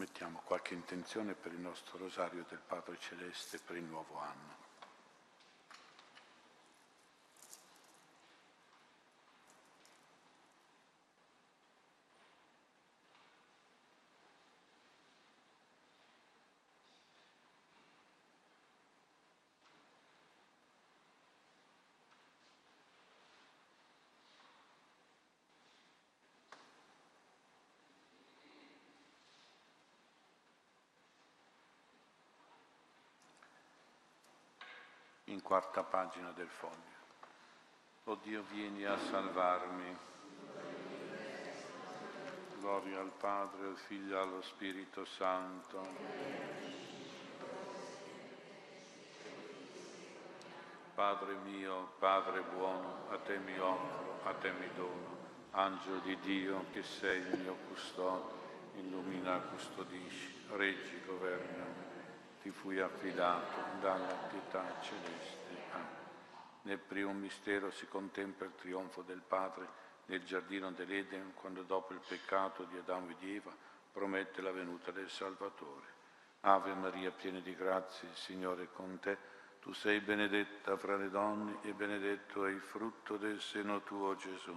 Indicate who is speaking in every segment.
Speaker 1: Mettiamo qualche intenzione per il nostro rosario del Padre Celeste per il nuovo anno. In quarta pagina del foglio. O Dio, vieni a salvarmi. Gloria al Padre, al Figlio e allo Spirito Santo. Padre mio, Padre buono, a te mi offro, a te mi dono. Angelo di Dio, che sei il mio custode, illumina custodisci, reggi, governa ti fui affidato dalla pietà celeste. Nel primo mistero si contempla il trionfo del Padre nel giardino dell'Eden, quando dopo il peccato di Adamo e di Eva promette la venuta del Salvatore. Ave Maria, piena di grazie, il Signore è con te. Tu sei benedetta fra le donne e benedetto è il frutto del seno tuo, Gesù.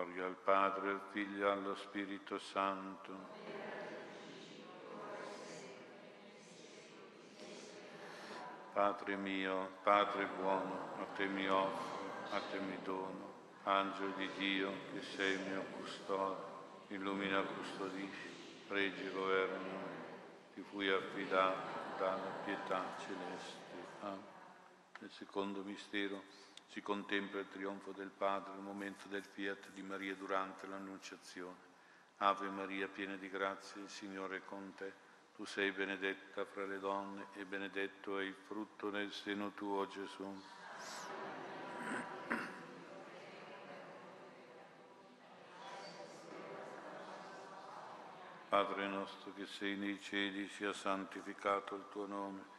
Speaker 1: Gloria al Padre, al Figlio e allo Spirito Santo. Padre mio, Padre buono, a te mi offro, a te mi dono. Angelo di Dio, che sei il mio custode, illumina, custodisci, regi, governi, ti fui affidato dalla pietà celeste. Amen. Nel secondo mistero si contempla il trionfo del Padre, il momento del fiat di Maria durante l'Annunciazione. Ave Maria, piena di grazia, il Signore è con te. Tu sei benedetta fra le donne e benedetto è il frutto del seno tuo, Gesù. Padre nostro che sei nei cieli, sia santificato il tuo nome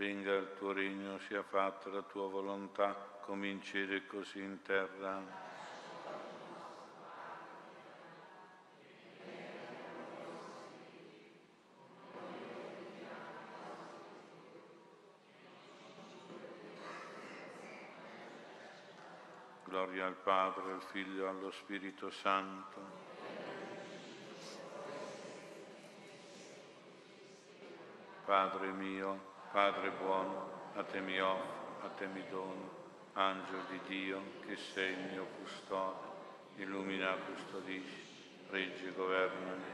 Speaker 1: venga il tuo regno, sia fatta la tua volontà, come così in terra. Gloria al Padre, al Figlio e allo Spirito Santo. Padre mio, Padre buono, a te mi offro, a te mi dono, angelo di Dio, che sei il mio custode, illumina, custodisci, reggi e governami,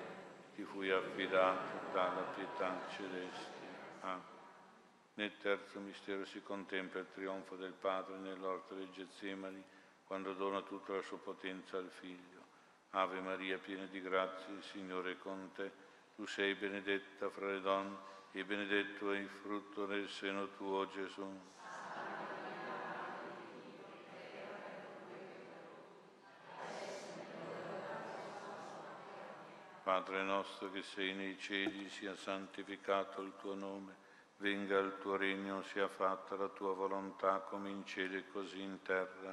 Speaker 1: ti fui affidato dalla pietà celeste. Amen. Nel terzo mistero si contempla il trionfo del Padre nell'orto dei Getsemani, quando dona tutta la sua potenza al Figlio. Ave Maria, piena di grazie, il Signore è con te. Tu sei benedetta fra le donne e benedetto è il frutto del seno tuo, Gesù. Padre nostro che sei nei cieli, sia santificato il tuo nome, venga il tuo regno, sia fatta la tua volontà come in cielo e così in terra.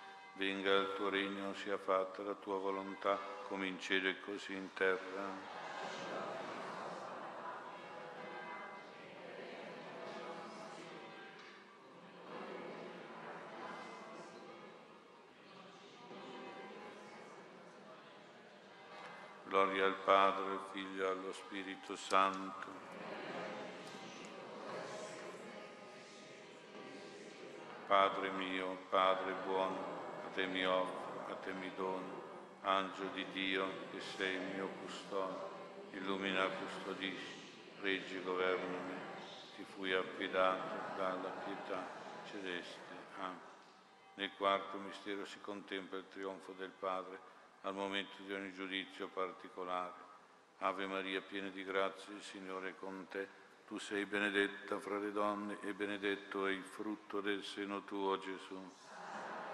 Speaker 1: venga il tuo regno, sia fatta la tua volontà, come in cielo e così in terra. Gloria al Padre, al Figlio e allo Spirito Santo. Padre mio, Padre buono, te mi offro, a te mi dono. Angelo di Dio, che sei il mio custode, illumina, custodisci, reggi, governami, ti fui affidato dalla pietà celeste. Amen. Nel quarto mistero si contempla il trionfo del Padre al momento di ogni giudizio particolare. Ave Maria, piena di grazia, il Signore è con te. Tu sei benedetta fra le donne e benedetto è il frutto del seno tuo, Gesù.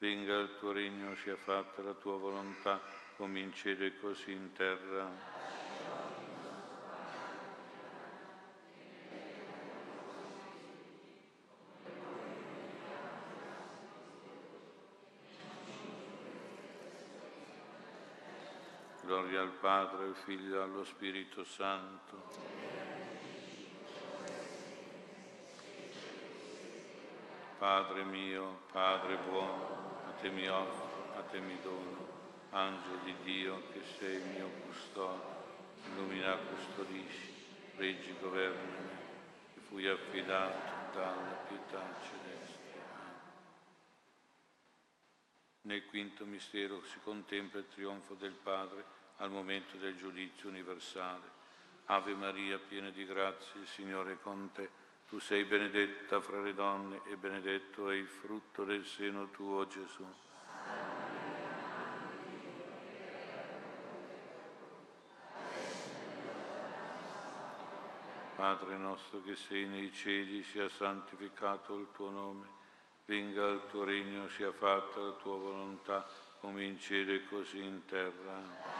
Speaker 1: Venga il tuo regno, sia fatta la tua volontà, come in cielo e così in terra. Gloria al Padre, al Figlio e allo Spirito Santo. Padre mio, Padre buono, te mi offro, a te mi dono, angelo di Dio che sei il mio custode, illumina, custodisci, reggi, governami, e fui affidato dalla pietà celeste. Nel quinto mistero si contempla il trionfo del Padre al momento del giudizio universale. Ave Maria, piena di grazie, il Signore è con te. Tu sei benedetta fra le donne e benedetto è il frutto del seno tuo, Gesù. Padre nostro che sei nei cieli, sia santificato il tuo nome, venga il tuo regno, sia fatta la tua volontà, come in cielo e così in terra.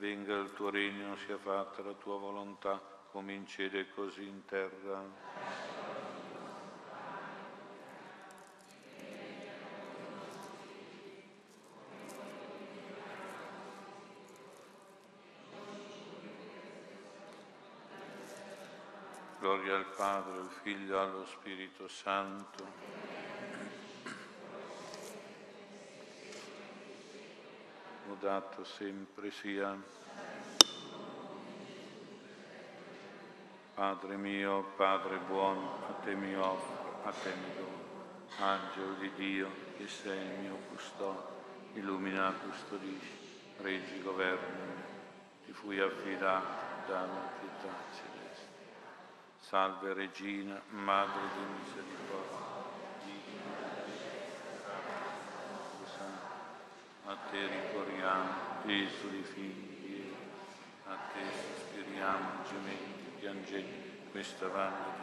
Speaker 1: venga il tuo regno, sia fatta la tua volontà, come in cielo e così in terra. Gloria al Padre, al Figlio e allo Spirito Santo lodato sempre sia. Padre mio, Padre buono, a te mi offro, a te mi dono. Angelo di Dio, che sei il mio custode, illumina, custodisci, reggi, governi, ti fui affidato affidati dalla pietà celeste. Salve Regina, Madre di misericordia, a te ricorriamo, Gesù di figli, a te sospiriamo, gementi, piangenti, questa vana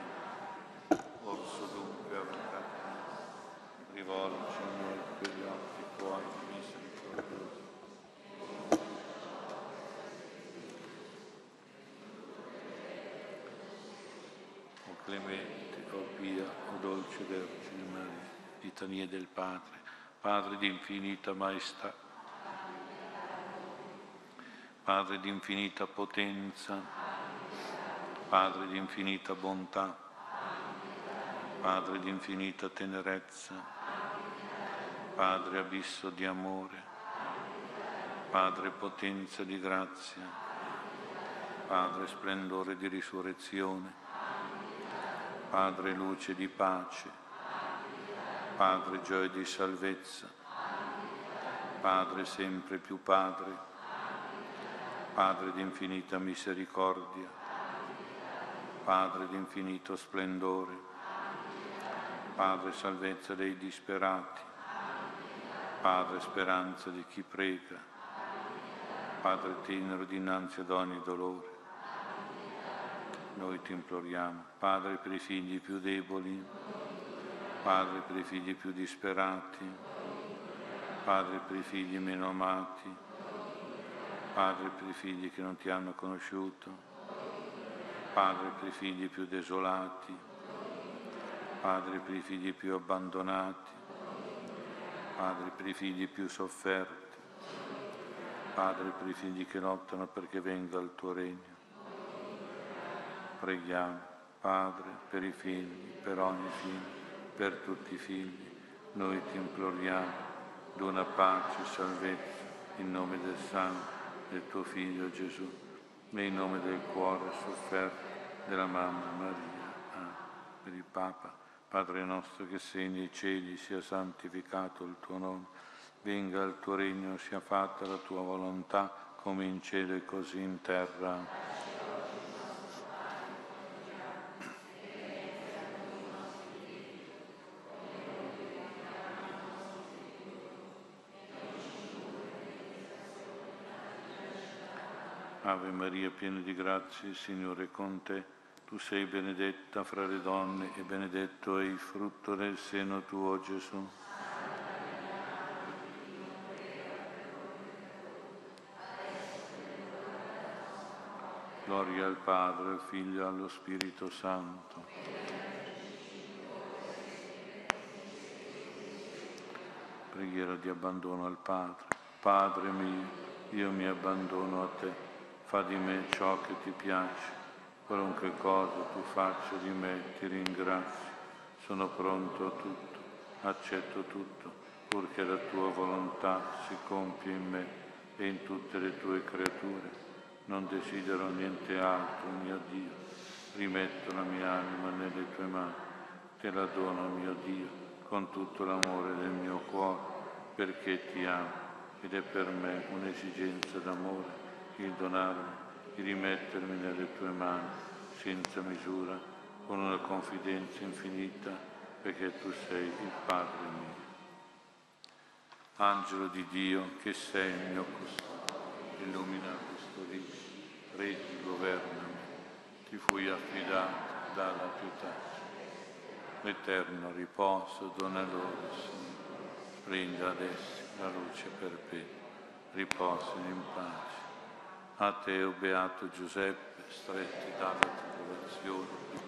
Speaker 1: orso dunque avvocato, rivolgi a noi quegli occhi tuoi misericordiosi. O clemente, o pia, o dolce Vergine Maria, litania del Padre, Padre di infinita maestà, Padre di infinita potenza, Padre di infinita bontà, Padre di infinita tenerezza, Padre abisso di amore, Padre potenza di grazia, Padre splendore di risurrezione, Padre luce di pace, Padre gioia di salvezza, Padre sempre più Padre, Padre di infinita misericordia, Padre di infinito splendore, Padre salvezza dei disperati, Padre speranza di chi prega, Padre tenero dinanzi ad ogni dolore. Noi ti imploriamo, Padre per i figli più deboli, Padre per i figli più disperati, Padre per i figli meno amati, Padre per i figli che non ti hanno conosciuto, Padre per i figli più desolati, Padre per i figli più abbandonati, Padre per i figli più sofferti, Padre per i figli che lottano perché venga il tuo regno. Preghiamo, Padre, per i figli, per ogni figlio per tutti i figli, noi ti imploriamo, dona pace e salvezza in nome del Santo, del tuo Figlio Gesù, in nome del cuore sofferto della Mamma Maria. Ah, per il Papa, Padre nostro che sei nei cieli, sia santificato il tuo nome, venga il tuo regno, sia fatta la tua volontà, come in cielo e così in terra. Ave Maria, piena di grazia, il Signore è con te. Tu sei benedetta fra le donne e benedetto è il frutto del seno tuo, Gesù. Gloria al Padre, al Figlio e allo Spirito Santo. Preghiera di abbandono al Padre. Padre mio, io mi abbandono a te fa di me ciò che ti piace, qualunque cosa tu faccia di me ti ringrazio, sono pronto a tutto, accetto tutto, purché la tua volontà si compia in me e in tutte le tue creature. Non desidero niente altro, mio Dio, rimetto la mia anima nelle tue mani, te la dono, mio Dio, con tutto l'amore del mio cuore, perché ti amo ed è per me un'esigenza d'amore il donarmi, di rimettermi nelle tue mani senza misura, con una confidenza infinita, perché tu sei il Padre mio. Angelo di Dio, che sei il mio custode, illumina custodisci, reggi, governami, ti fui affidato dalla pietà. L'eterno riposo dona loro, Signore, prenda ad essi la luce perpetua, riposino in pace a te, o Beato Giuseppe, stretti dalla tribolazione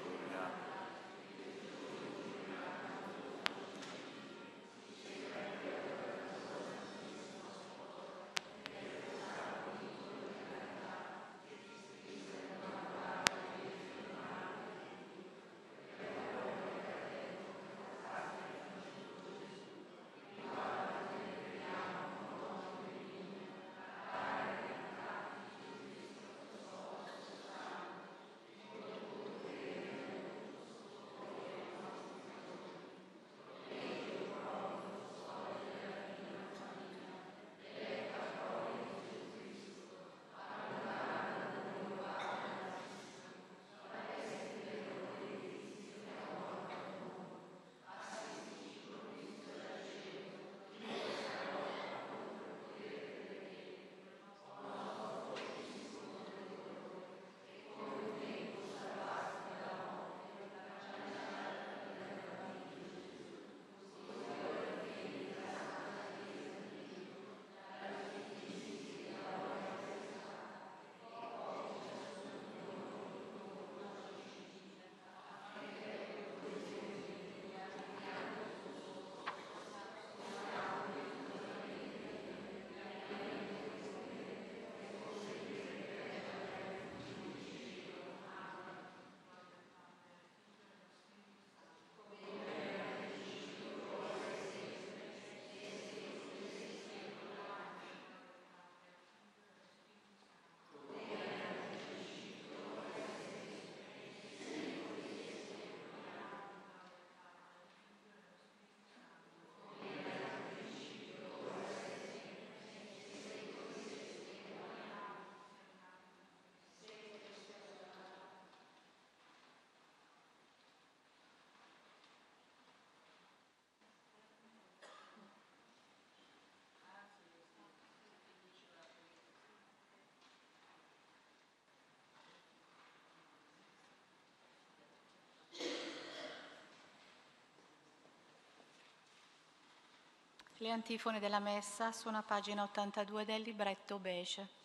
Speaker 2: Le antifone della messa sono a pagina 82 del libretto beige.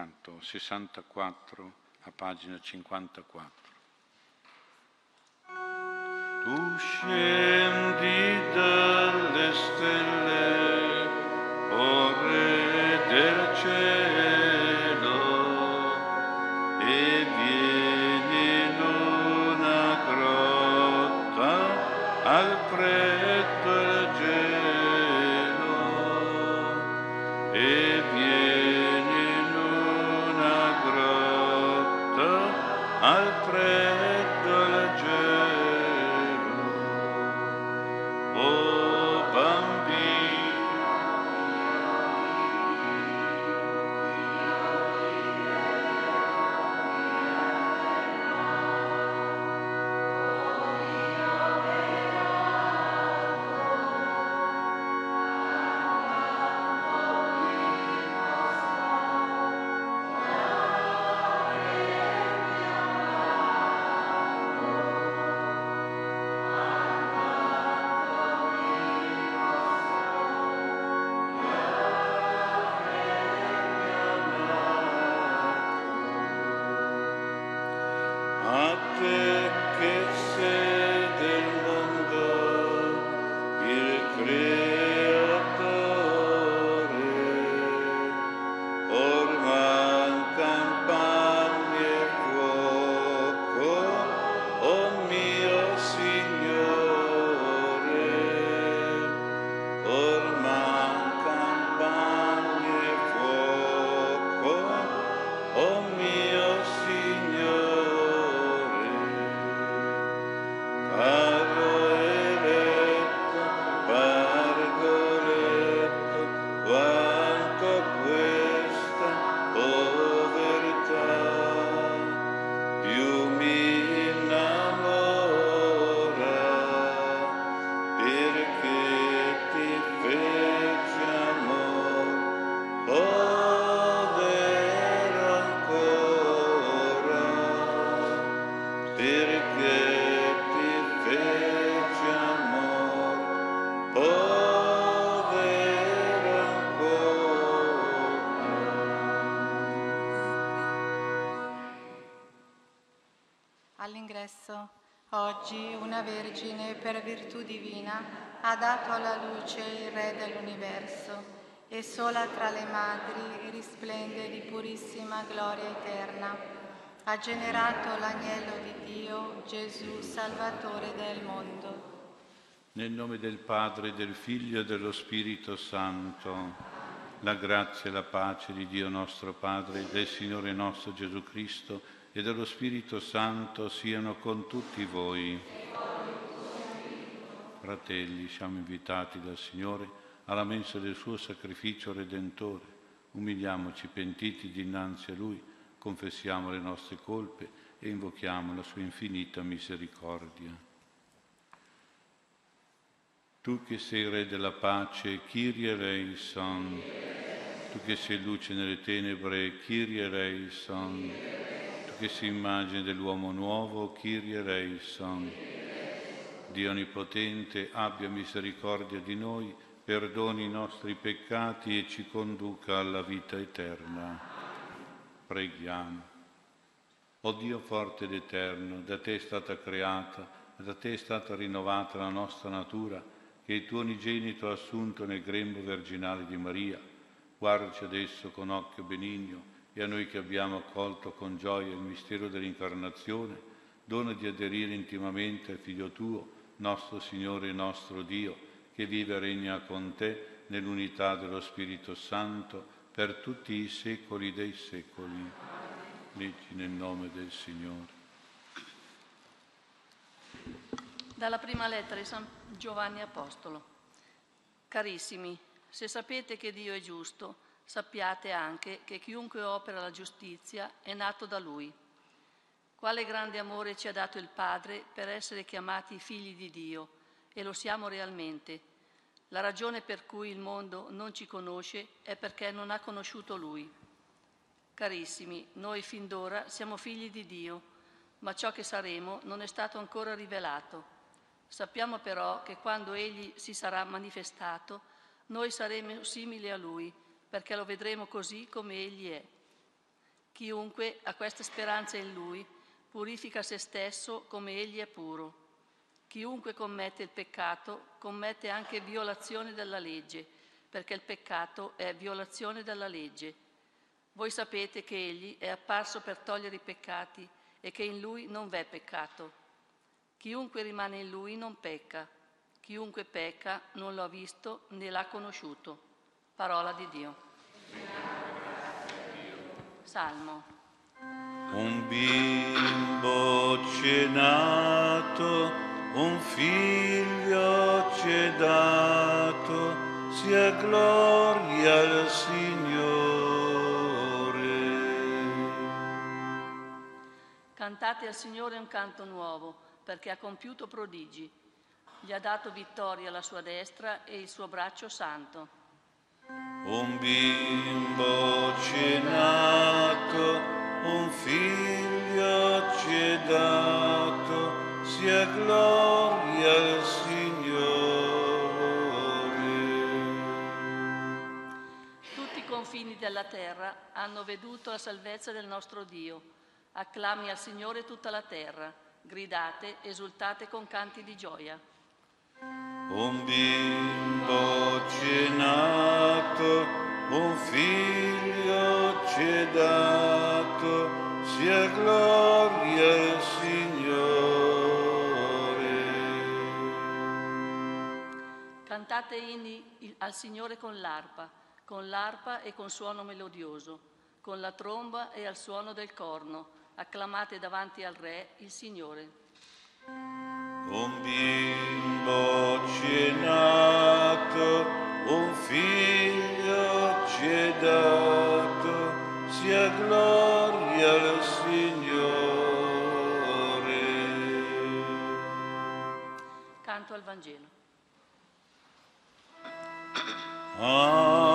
Speaker 1: Canto 64 a pagina 54. Tu scendi dalle stelle, o Re
Speaker 2: All'ingresso, oggi una Vergine per virtù divina ha dato alla luce il Re dell'universo e sola tra le madri risplende di purissima gloria eterna. Ha generato l'agnello di Dio, Gesù, Salvatore del mondo.
Speaker 1: Nel nome del Padre, del Figlio e dello Spirito Santo, la grazia e la pace di Dio nostro Padre, del Signore nostro Gesù Cristo e dello Spirito Santo siano con tutti voi. Fratelli, siamo invitati dal Signore alla mensa del suo sacrificio redentore. Umiliamoci pentiti dinanzi a Lui, confessiamo le nostre colpe e invochiamo la sua infinita misericordia. Tu che sei Re della pace, Kyrie eleison. Tu che sei luce nelle tenebre, Kyrie eleison. Tu sei immagine dell'uomo nuovo, Kyrie eleison. Dio Onnipotente, abbia misericordia di noi, perdoni i nostri peccati e ci conduca alla vita eterna. Preghiamo. O Dio forte ed eterno, da te è stata creata, da te è stata rinnovata la nostra natura, che il tuo unigenito ha assunto nel grembo virginale di Maria, guardaci adesso con occhio benigno e a noi che abbiamo accolto con gioia il mistero dell'incarnazione, dona di aderire intimamente al Figlio tuo, nostro Signore e nostro Dio, che vive e regna con te nell'unità dello Spirito Santo per tutti i secoli dei secoli. Leggi nel nome del Signore.
Speaker 3: Dalla prima lettera di San Giovanni Apostolo. Carissimi, se sapete che Dio è giusto, sappiate anche che chiunque opera la giustizia è nato da Lui. Quale grande amore ci ha dato il Padre per essere chiamati figli di Dio, e lo siamo realmente. La ragione per cui il mondo non ci conosce è perché non ha conosciuto Lui. Carissimi, noi fin d'ora siamo figli di Dio, ma ciò che saremo non è stato ancora rivelato Sappiamo però che quando Egli si sarà manifestato, noi saremo simili a Lui, perché lo vedremo così come Egli è. Chiunque ha questa speranza in Lui purifica se stesso come Egli è puro. Chiunque commette il peccato commette anche violazione della legge, perché il peccato è violazione della legge. Voi sapete che Egli è apparso per togliere i peccati e che in Lui non v'è peccato. Chiunque rimane in lui non pecca, chiunque pecca non lo ha visto né l'ha conosciuto. Parola di Dio. Salmo.
Speaker 1: Un bimbo c'è nato, un figlio c'è dato, sia gloria al Signore.
Speaker 3: Cantate al Signore un canto nuovo perché ha compiuto prodigi. Gli ha dato vittoria alla sua destra e il suo braccio santo.
Speaker 1: Un bimbo ci è nato, un figlio ci è dato, sia gloria al Signore.
Speaker 3: Tutti i confini della terra hanno veduto la salvezza del nostro Dio. Acclami al Signore tutta la terra gridate, esultate con canti di gioia.
Speaker 1: Un bimbo ci è nato, un figlio ci è dato, sia gloria al Signore.
Speaker 3: Cantate inni al Signore con l'arpa, con l'arpa e con suono melodioso, con la tromba e al suono del corno acclamate davanti al Re il Signore.
Speaker 1: Un bimbo ci è nato, un figlio ci è dato, sia gloria al Signore.
Speaker 3: Canto al Vangelo.
Speaker 1: Alleluia.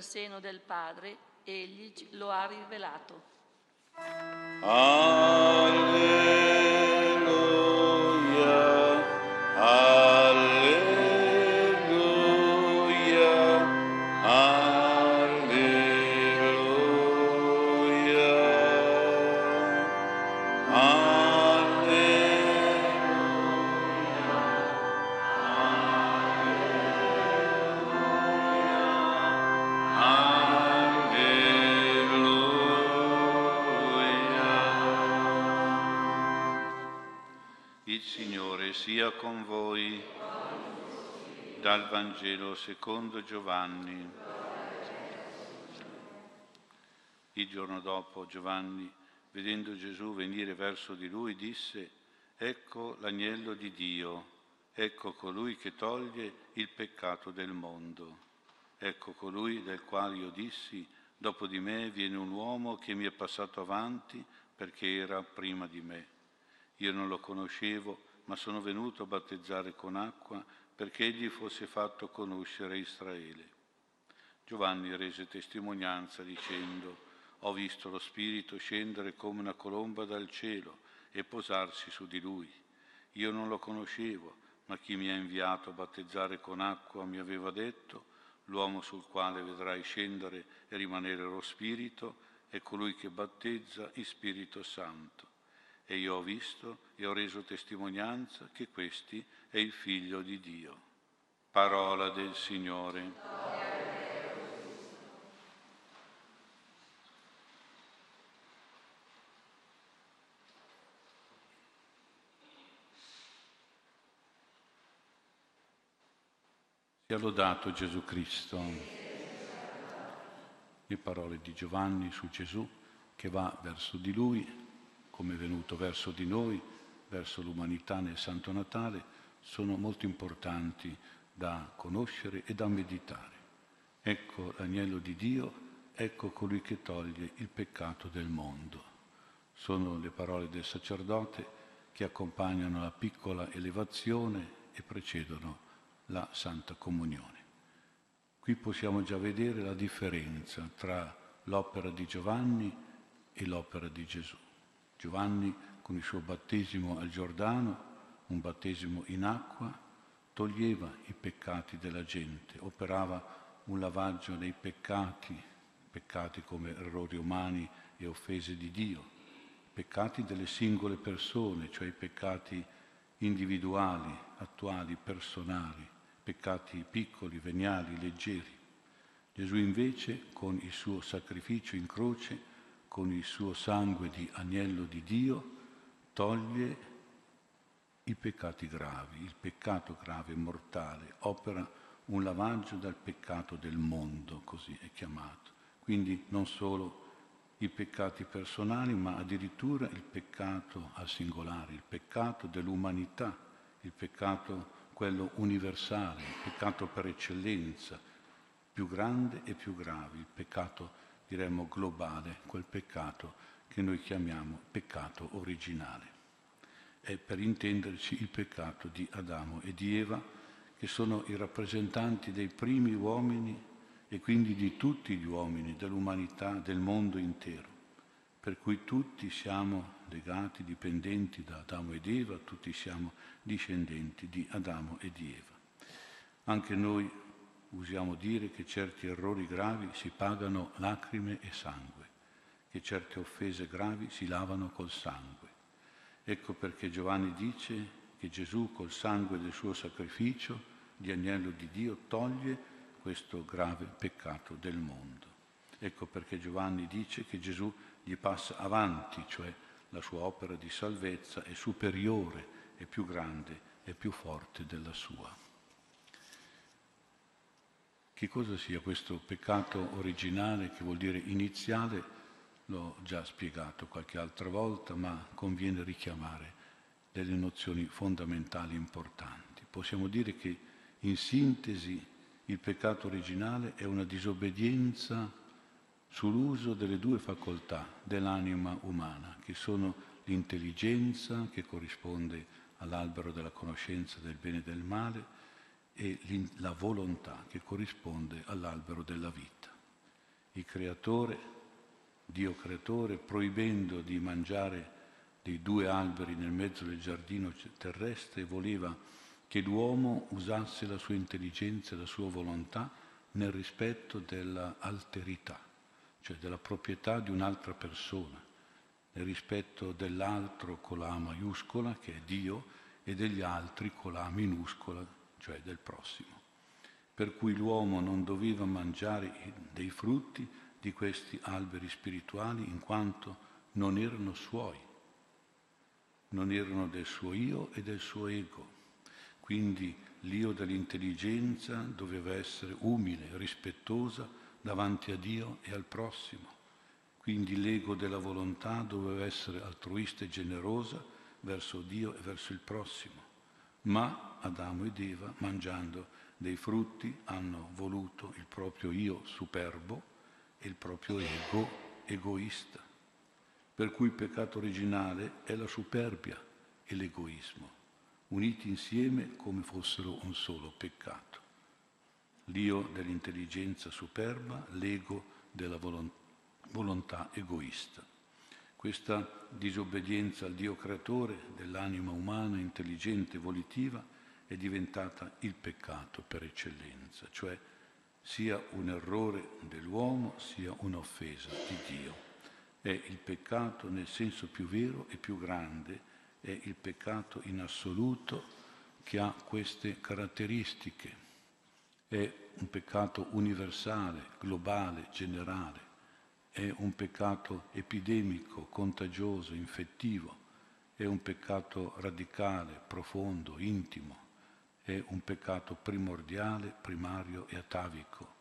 Speaker 3: Dal seno del Padre, egli lo ha rivelato.
Speaker 1: Vangelo secondo Giovanni. Il giorno dopo Giovanni, vedendo Gesù venire verso di lui, disse, Ecco l'agnello di Dio, ecco colui che toglie il peccato del mondo. Ecco colui del quale io dissi, dopo di me viene un uomo che mi è passato avanti perché era prima di me. Io non lo conoscevo, ma sono venuto a battezzare con acqua perché egli fosse fatto conoscere Israele. Giovanni rese testimonianza dicendo, ho visto lo Spirito scendere come una colomba dal cielo e posarsi su di lui. Io non lo conoscevo, ma chi mi ha inviato a battezzare con acqua mi aveva detto, l'uomo sul quale vedrai scendere e rimanere lo Spirito è colui che battezza in Spirito Santo. E io ho visto e ho reso testimonianza che questi è il Figlio di Dio. Parola del Signore. Sia lodato Gesù Cristo. Le parole di Giovanni su Gesù che va verso di lui, come è venuto verso di noi, verso l'umanità nel Santo Natale, sono molto importanti da conoscere e da meditare. Ecco l'agnello di Dio, ecco colui che toglie il peccato del mondo. Sono le parole del sacerdote che accompagnano la piccola elevazione e precedono la Santa Comunione. Qui possiamo già vedere la differenza tra l'opera di Giovanni e l'opera di Gesù. Giovanni con il suo battesimo al Giordano un battesimo in acqua toglieva i peccati della gente, operava un lavaggio dei peccati, peccati come errori umani e offese di Dio, peccati delle singole persone, cioè i peccati individuali, attuali, personali, peccati piccoli, veniali, leggeri. Gesù invece, con il suo sacrificio in croce, con il suo sangue di agnello di Dio, toglie i peccati gravi, il peccato grave mortale, opera un lavaggio dal peccato del mondo, così è chiamato. Quindi non solo i peccati personali, ma addirittura il peccato al singolare, il peccato dell'umanità, il peccato quello universale, il peccato per eccellenza, più grande e più grave, il peccato diremmo globale, quel peccato che noi chiamiamo peccato originale è per intenderci il peccato di Adamo e di Eva, che sono i rappresentanti dei primi uomini e quindi di tutti gli uomini, dell'umanità, del mondo intero, per cui tutti siamo legati, dipendenti da Adamo ed Eva, tutti siamo discendenti di Adamo e di Eva. Anche noi usiamo dire che certi errori gravi si pagano lacrime e sangue, che certe offese gravi si lavano col sangue. Ecco perché Giovanni dice che Gesù col sangue del suo sacrificio di agnello di Dio toglie questo grave peccato del mondo. Ecco perché Giovanni dice che Gesù gli passa avanti, cioè la sua opera di salvezza è superiore, è più grande, è più forte della sua. Che cosa sia questo peccato originale, che vuol dire iniziale? l'ho già spiegato qualche altra volta, ma conviene richiamare delle nozioni fondamentali importanti. Possiamo dire che in sintesi il peccato originale è una disobbedienza sull'uso delle due facoltà dell'anima umana, che sono l'intelligenza, che corrisponde all'albero della conoscenza del bene e del male, e la volontà, che corrisponde all'albero della vita. Il creatore Dio creatore, proibendo di mangiare dei due alberi nel mezzo del giardino terrestre, voleva che l'uomo usasse la sua intelligenza e la sua volontà nel rispetto dell'alterità, cioè della proprietà di un'altra persona, nel rispetto dell'altro con la maiuscola, che è Dio, e degli altri con la minuscola, cioè del prossimo. Per cui l'uomo non doveva mangiare dei frutti di questi alberi spirituali in quanto non erano suoi, non erano del suo io e del suo ego. Quindi l'io dell'intelligenza doveva essere umile, rispettosa davanti a Dio e al prossimo. Quindi l'ego della volontà doveva essere altruista e generosa verso Dio e verso il prossimo. Ma Adamo ed Eva, mangiando dei frutti, hanno voluto il proprio io superbo e il proprio ego egoista. Per cui il peccato originale è la superbia e l'egoismo, uniti insieme come fossero un solo peccato. L'io dell'intelligenza superba, l'ego della volontà egoista. Questa disobbedienza al Dio creatore dell'anima umana, intelligente, volitiva, è diventata il peccato per eccellenza, cioè sia un errore dell'uomo sia un'offesa di Dio. È il peccato nel senso più vero e più grande, è il peccato in assoluto che ha queste caratteristiche. È un peccato universale, globale, generale è un peccato epidemico, contagioso, infettivo, è un peccato radicale, profondo, intimo, è un peccato primordiale, primario e atavico,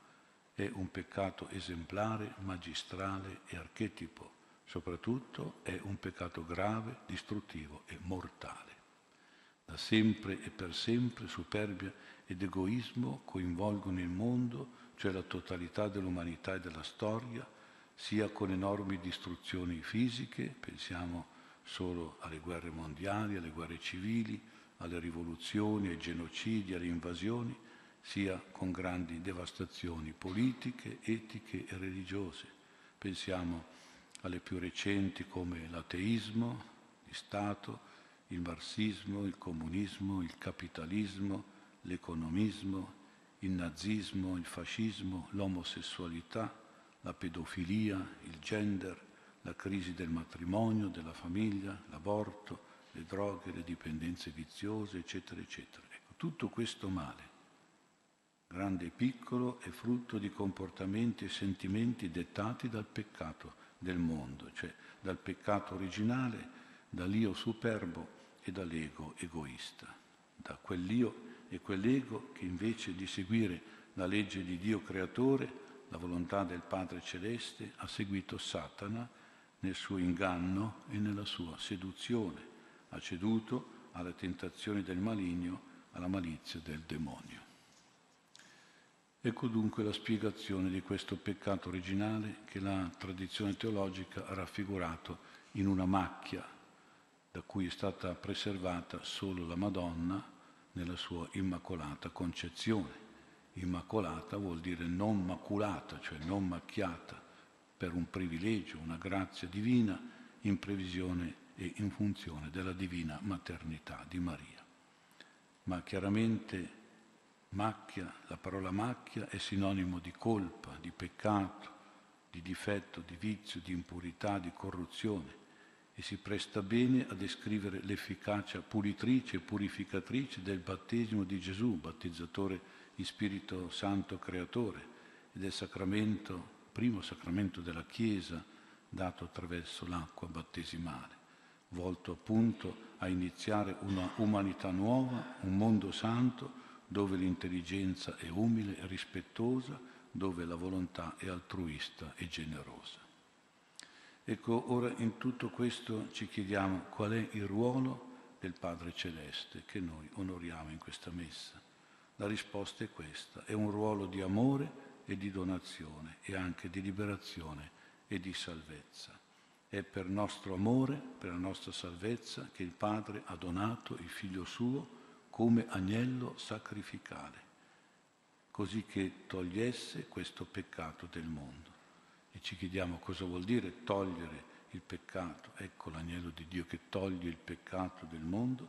Speaker 1: è un peccato esemplare, magistrale e archetipo, soprattutto è un peccato grave, distruttivo e mortale. Da sempre e per sempre superbia ed egoismo coinvolgono il mondo, cioè la totalità dell'umanità e della storia, sia con enormi distruzioni fisiche, pensiamo solo alle guerre mondiali, alle guerre civili, alle rivoluzioni, ai genocidi, alle invasioni, sia con grandi devastazioni politiche, etiche e religiose. Pensiamo alle più recenti come l'ateismo di Stato, il marxismo, il comunismo, il capitalismo, l'economismo, il nazismo, il fascismo, l'omosessualità, la pedofilia, il gender, la crisi del matrimonio, della famiglia, l'aborto, le droghe, le dipendenze viziose, eccetera, eccetera. Ecco, tutto questo male, grande e piccolo, è frutto di comportamenti e sentimenti dettati dal peccato del mondo, cioè dal peccato originale, dall'io superbo e dall'ego egoista, da quell'io e quell'ego che invece di seguire la legge di Dio creatore la volontà del Padre Celeste, ha seguito Satana nel suo inganno e nella sua seduzione, ha ceduto alle tentazioni del maligno, alla malizia del demonio. Ecco dunque la spiegazione di questo peccato originale che la tradizione teologica ha raffigurato in una macchia da cui è stata preservata solo la Madonna nella sua immacolata concezione. Immacolata vuol dire non maculata, cioè non macchiata, per un privilegio, una grazia divina in previsione e in funzione della divina maternità di Maria. Ma chiaramente macchia, la parola macchia è sinonimo di colpa, di peccato, di difetto, di vizio, di impurità, di corruzione e si presta bene a descrivere l'efficacia pulitrice e purificatrice del battesimo di Gesù, battezzatore di Spirito Santo Creatore e del sacramento, primo sacramento della Chiesa dato attraverso l'acqua battesimale, volto appunto a iniziare una umanità nuova, un mondo santo dove l'intelligenza è umile e rispettosa, dove la volontà è altruista e generosa. Ecco, ora in tutto questo ci chiediamo qual è il ruolo del Padre Celeste che noi onoriamo in questa messa. La risposta è questa, è un ruolo di amore e di donazione e anche di liberazione e di salvezza. È per nostro amore, per la nostra salvezza, che il Padre ha donato il Figlio suo come agnello sacrificale, così che togliesse questo peccato del mondo. e ci chiediamo cosa vuol dire togliere il peccato. Ecco l'agnello di Dio che toglie il peccato del mondo.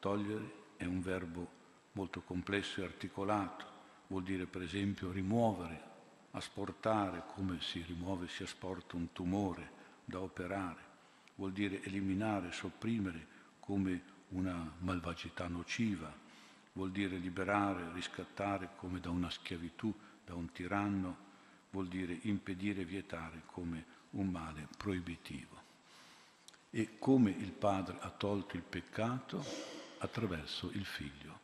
Speaker 1: Togliere è un verbo molto complesso e articolato, vuol dire per esempio rimuovere, asportare come si rimuove, si asporta un tumore da operare, vuol dire eliminare, sopprimere come una malvagità nociva, vuol dire liberare, riscattare come da una schiavitù, da un tiranno, vuol dire impedire, vietare come un male proibitivo. E come il Padre ha tolto il peccato? Attraverso il Figlio,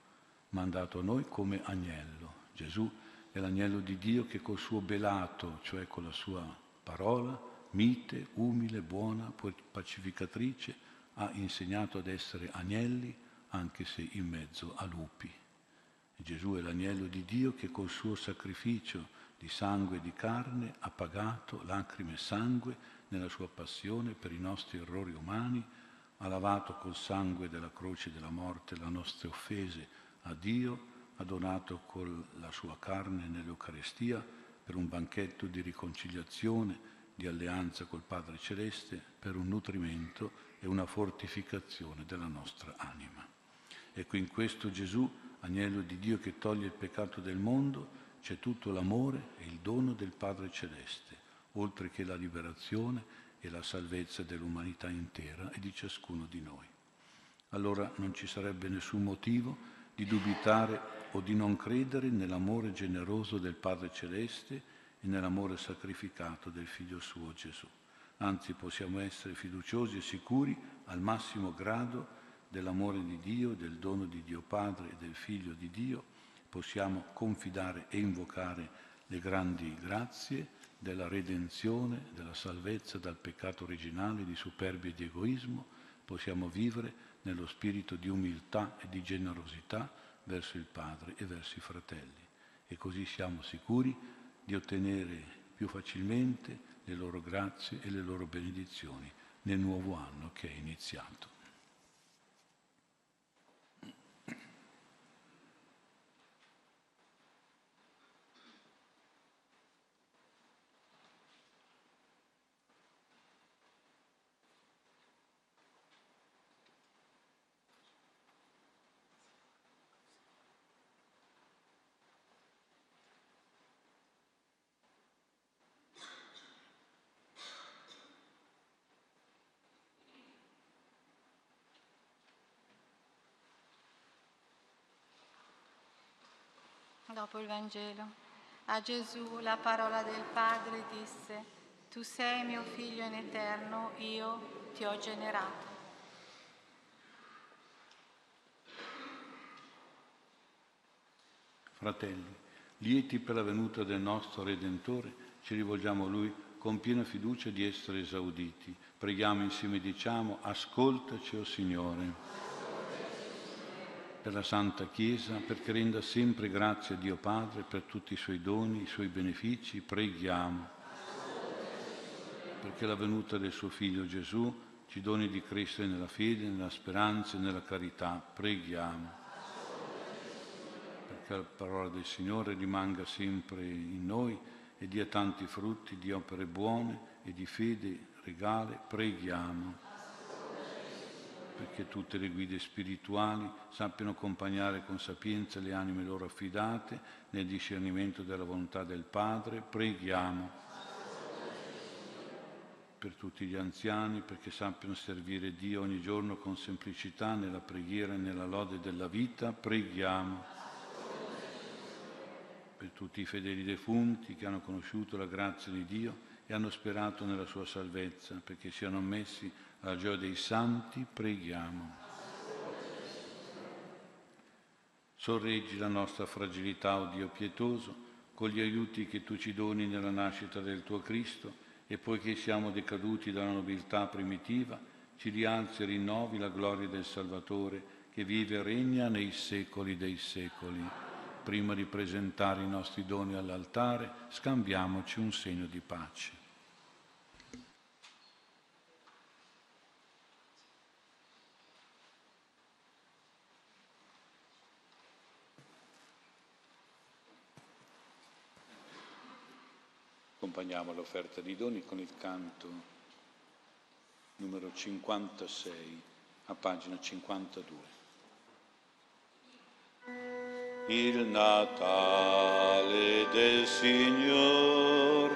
Speaker 1: mandato a noi come agnello. Gesù è l'agnello di Dio che col suo belato, cioè con la sua parola, mite, umile, buona, pacificatrice, ha insegnato ad essere agnelli anche se in mezzo a lupi. Gesù è l'agnello di Dio che col suo sacrificio di sangue e di carne ha pagato lacrime e sangue nella sua passione per i nostri errori umani, ha lavato col sangue della croce della morte le nostre offese a Dio, ha donato con la sua carne nell'Eucarestia per un banchetto di riconciliazione, di alleanza col Padre Celeste, per un nutrimento e una fortificazione della nostra anima. Ecco in questo Gesù, agnello di Dio che toglie il peccato del mondo, c'è tutto l'amore e il dono del Padre Celeste, oltre che la liberazione e la salvezza dell'umanità intera e di ciascuno di noi. Allora non ci sarebbe nessun motivo di dubitare o di non credere nell'amore generoso del Padre Celeste e nell'amore sacrificato del Figlio suo Gesù. Anzi possiamo essere fiduciosi e sicuri al massimo grado dell'amore di Dio, del dono di Dio Padre e del Figlio di Dio, possiamo confidare e invocare le grandi grazie della redenzione, della salvezza dal peccato originale di superbia e di egoismo, possiamo vivere nello spirito di umiltà e di generosità verso il Padre e verso i fratelli e così siamo sicuri di ottenere più facilmente le loro grazie e le loro benedizioni nel nuovo anno che è iniziato.
Speaker 2: Dopo il Vangelo. A Gesù la parola del Padre disse, Tu sei mio figlio in eterno, io ti ho generato.
Speaker 1: Fratelli, lieti per la venuta del nostro Redentore, ci rivolgiamo a Lui con piena fiducia di essere esauditi. Preghiamo insieme diciamo, ascoltaci, o oh Signore per la Santa Chiesa, perché renda sempre grazie a Dio Padre per tutti i suoi doni, i suoi benefici, preghiamo. Perché la venuta del suo Figlio Gesù ci doni di crescere nella fede, nella speranza e nella carità, preghiamo. Perché la parola del Signore rimanga sempre in noi e dia tanti frutti di opere buone e di fede regale, preghiamo perché tutte le guide spirituali sappiano accompagnare con sapienza le anime loro affidate nel discernimento della volontà del Padre. Preghiamo per tutti gli anziani, perché sappiano servire Dio ogni giorno con semplicità nella preghiera e nella lode della vita. Preghiamo per tutti i fedeli defunti che hanno conosciuto la grazia di Dio e hanno sperato nella sua salvezza, perché siano messi alla gioia dei santi, preghiamo. Sorreggi la nostra fragilità, o oh Dio pietoso, con gli aiuti che tu ci doni nella nascita del tuo Cristo e poiché siamo decaduti dalla nobiltà primitiva, ci rialzi e rinnovi la gloria del Salvatore che vive e regna nei secoli dei secoli. Prima di presentare i nostri doni all'altare, scambiamoci un segno di pace. accompagniamo l'offerta di doni con il canto numero 56 a pagina 52. Il Natale del Signor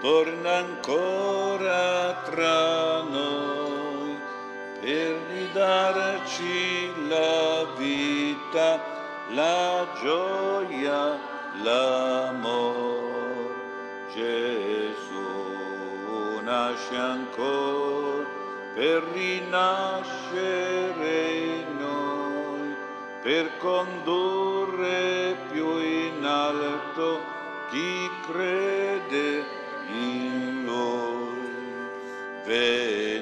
Speaker 1: torna ancora tra noi per ridarci la vita, la gioia, l'amor. Gesù nasce ancora per rinascere in noi, per condurre più in alto chi crede in lui. Veniamo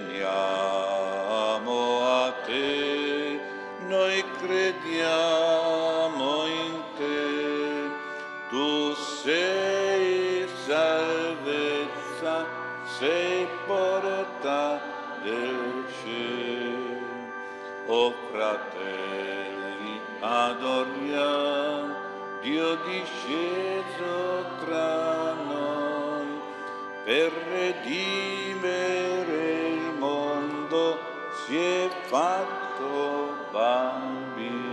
Speaker 1: adoriamo Dio disceso tra noi per redimere il mondo si è fatto bambino.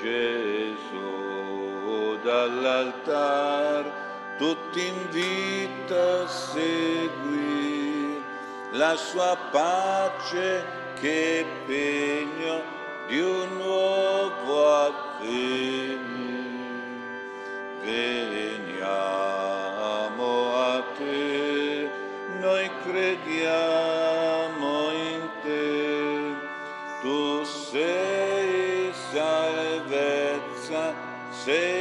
Speaker 1: Gesù dall'altar tutti invita a seguire la sua pace che pegno di un nuovo avvenire. Veniamo a te, noi crediamo in te, tu sei salvezza, sei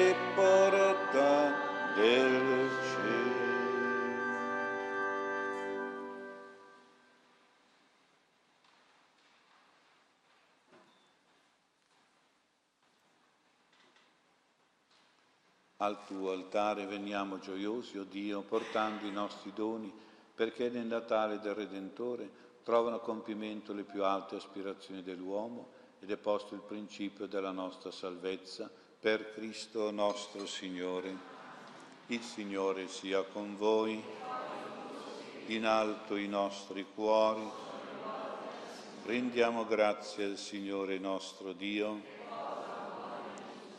Speaker 1: Al tuo altare veniamo gioiosi, o oh Dio, portando i nostri doni, perché nel Natale del Redentore trovano compimento le più alte aspirazioni dell'uomo ed è posto il principio della nostra salvezza per Cristo nostro Signore. Il Signore sia con voi, in alto i nostri cuori. Rendiamo grazie al Signore nostro Dio.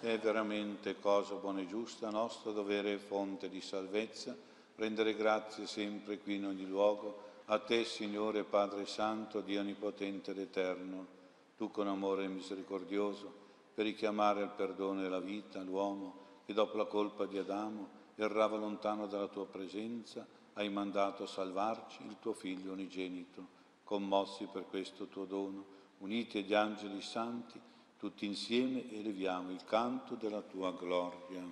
Speaker 1: È veramente cosa buona e giusta, nostro dovere e fonte di salvezza, rendere grazie sempre qui in ogni luogo a te, Signore Padre Santo, Dio Onnipotente ed Eterno, tu con amore misericordioso, per richiamare al perdono e alla vita l'uomo che dopo la colpa di Adamo errava lontano dalla tua presenza, hai mandato a salvarci il tuo Figlio unigenito. Commossi per questo tuo dono, uniti agli angeli santi, tutti insieme eleviamo il canto della tua gloria.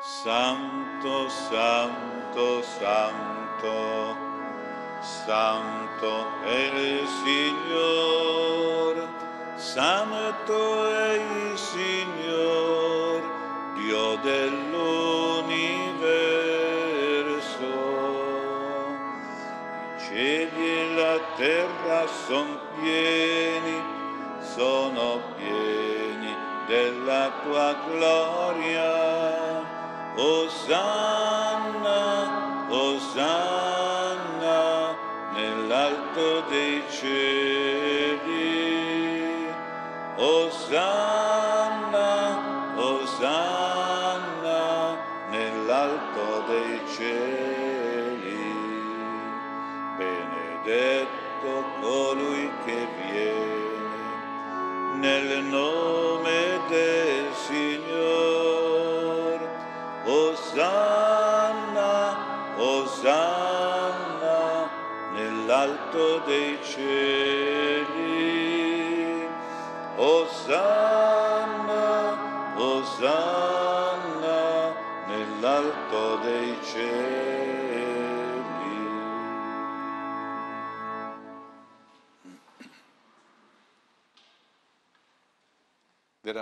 Speaker 1: Santo, santo, santo, santo è il Signore, santo è il Signore, Dio dell'universo. I cieli e la terra sono pieni, sono pieni della tua gloria. Osanna, Osanna nell'alto dei cieli. Osanna,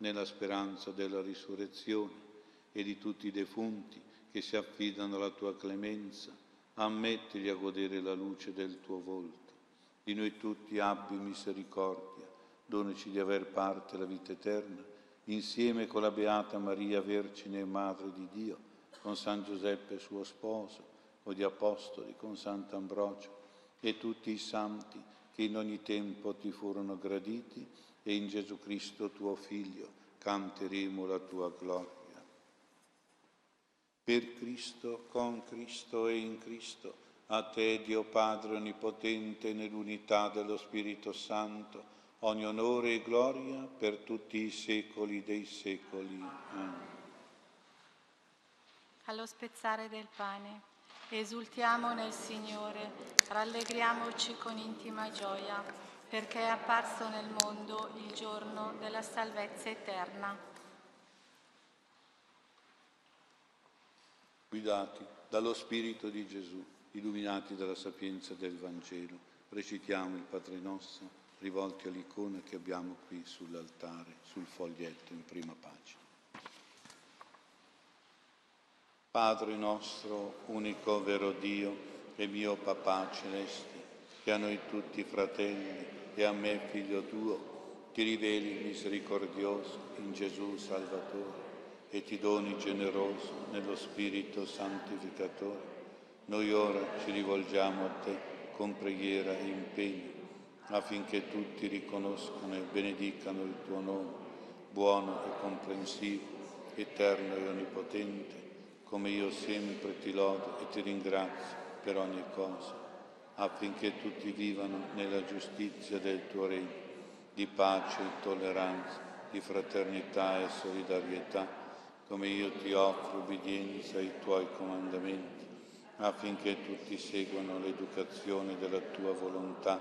Speaker 1: nella speranza della risurrezione e di tutti i defunti che si affidano alla tua clemenza, ammettili a godere la luce del tuo volto. Di noi tutti abbi misericordia, donaci di aver parte la vita eterna, insieme con la Beata Maria, Vergine e Madre di Dio, con San Giuseppe suo sposo, con gli Apostoli, con Sant'Ambrogio e tutti i santi che in ogni tempo ti furono graditi, e in Gesù Cristo tuo Figlio canteremo la tua gloria. Per Cristo, con Cristo e in Cristo, a te Dio Padre Onnipotente, nell'unità dello Spirito Santo, ogni onore e gloria per tutti i secoli dei secoli. Amen.
Speaker 2: Allo spezzare del pane, esultiamo nel Signore, rallegriamoci con intima gioia perché è apparso nel mondo il giorno della salvezza eterna.
Speaker 1: Guidati dallo Spirito di Gesù, illuminati dalla sapienza del Vangelo, recitiamo il Padre nostro rivolti all'icona che abbiamo qui sull'altare, sul foglietto in prima pagina. Padre nostro, unico vero Dio e mio Papà celeste, che a noi tutti fratelli e a me, figlio tuo, ti riveli misericordioso in Gesù Salvatore e ti doni generoso nello Spirito Santificatore. Noi ora ci rivolgiamo a te con preghiera e impegno affinché tutti riconoscano e benedicano il tuo nome, buono e comprensivo, eterno e onnipotente, come io sempre ti lodo e ti ringrazio per ogni cosa affinché tutti vivano nella giustizia del tuo regno, di pace e tolleranza, di fraternità e solidarietà, come io ti offro ubbidienza ai tuoi comandamenti, affinché tutti seguano l'educazione della tua volontà,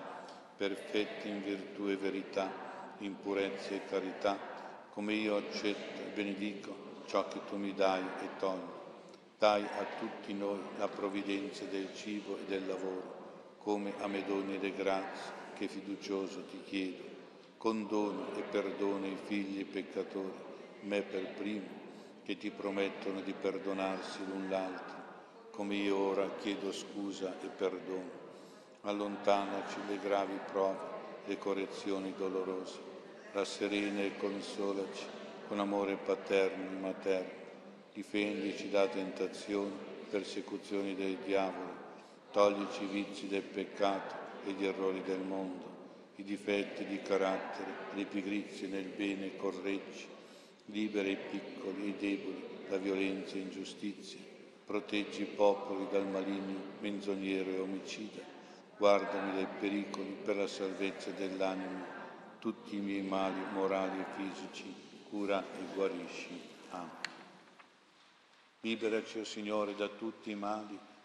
Speaker 1: perfetti in virtù e verità, in purezza e carità, come io accetto e benedico ciò che tu mi dai e togli. Dai a tutti noi la provvidenza del cibo e del lavoro come a me doni le grazie che fiducioso ti chiedo. Condono e perdona i figli peccatori, me per primo, che ti promettono di perdonarsi l'un l'altro, come io ora chiedo scusa e perdono. Allontanaci le gravi prove, le correzioni dolorose, rasserena e consolaci con amore paterno e materno, difendici da tentazioni persecuzioni del diavolo, toglici i vizi del peccato e gli errori del mondo, i difetti di carattere, le pigrizie nel bene correggi, libera i piccoli e i deboli da violenza e ingiustizia, proteggi i popoli dal maligno menzognero e omicida, guardami dai pericoli per la salvezza dell'anima, tutti i miei mali morali e fisici, cura e guarisci. Amen. Liberaci, o oh Signore, da tutti i mali,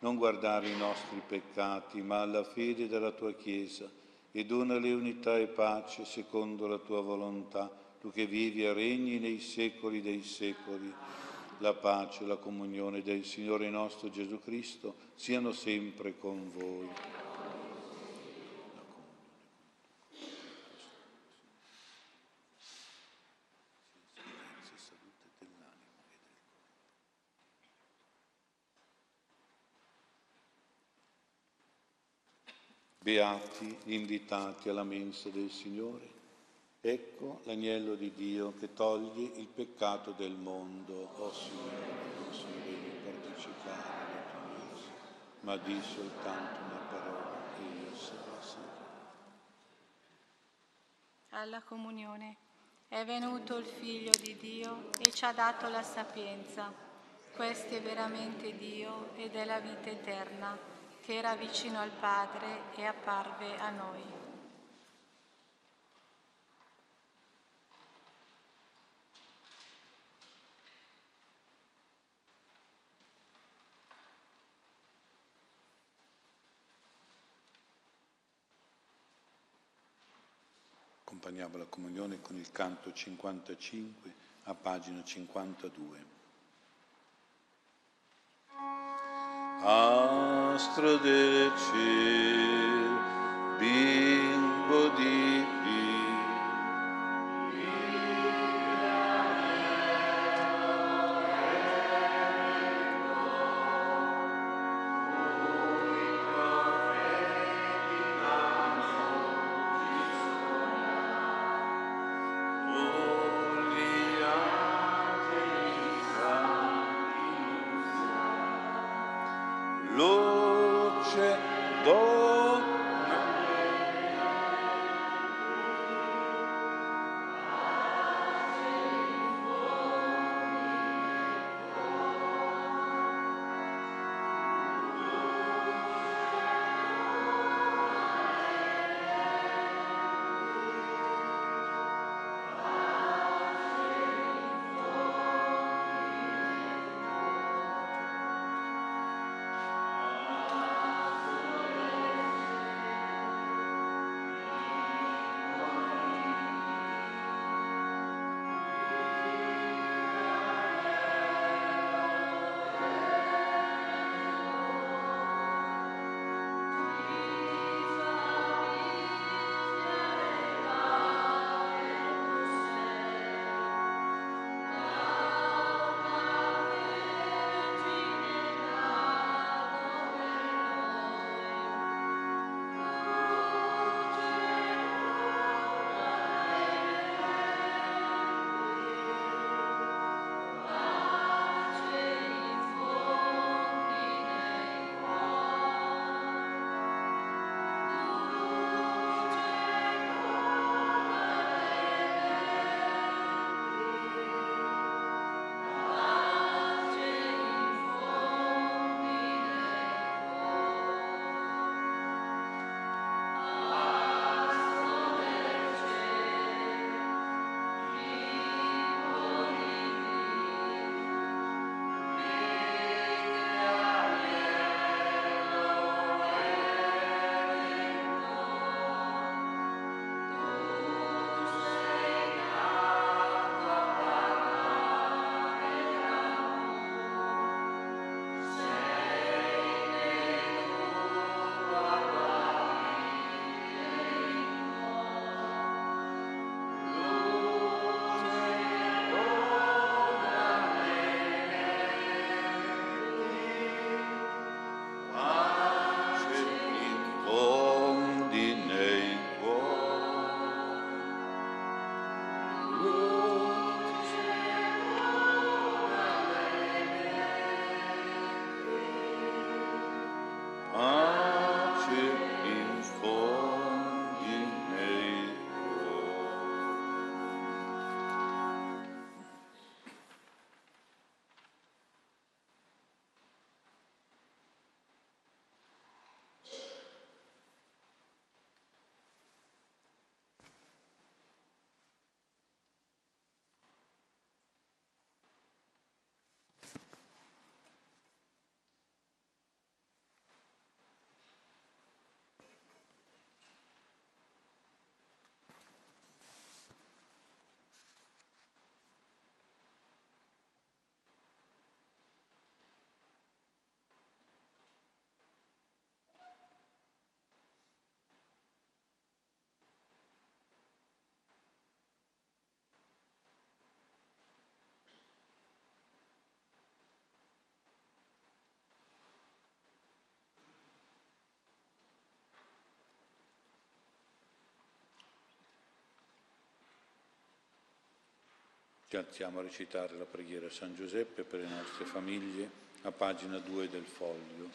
Speaker 1: non guardare i nostri peccati, ma alla fede della tua Chiesa, e donale unità e pace secondo la tua volontà, tu che vivi e regni nei secoli dei secoli. La pace e la comunione del Signore nostro Gesù Cristo siano sempre con voi. Beati gli invitati alla mensa del Signore. Ecco l'agnello di Dio che toglie il peccato del mondo. O oh Signore, non sono degno partecipare alla tua messa, ma di soltanto una parola e io sarò salvato.
Speaker 2: Alla comunione è venuto il Figlio di Dio e ci ha dato la sapienza. Questo è veramente Dio ed è la vita eterna che era vicino al Padre e apparve a noi.
Speaker 1: Accompagniamo la comunione con il canto 55 a pagina 52. astro del cielo, bimbo di Ci alziamo a recitare la preghiera a San Giuseppe per le nostre famiglie, a pagina 2 del foglio.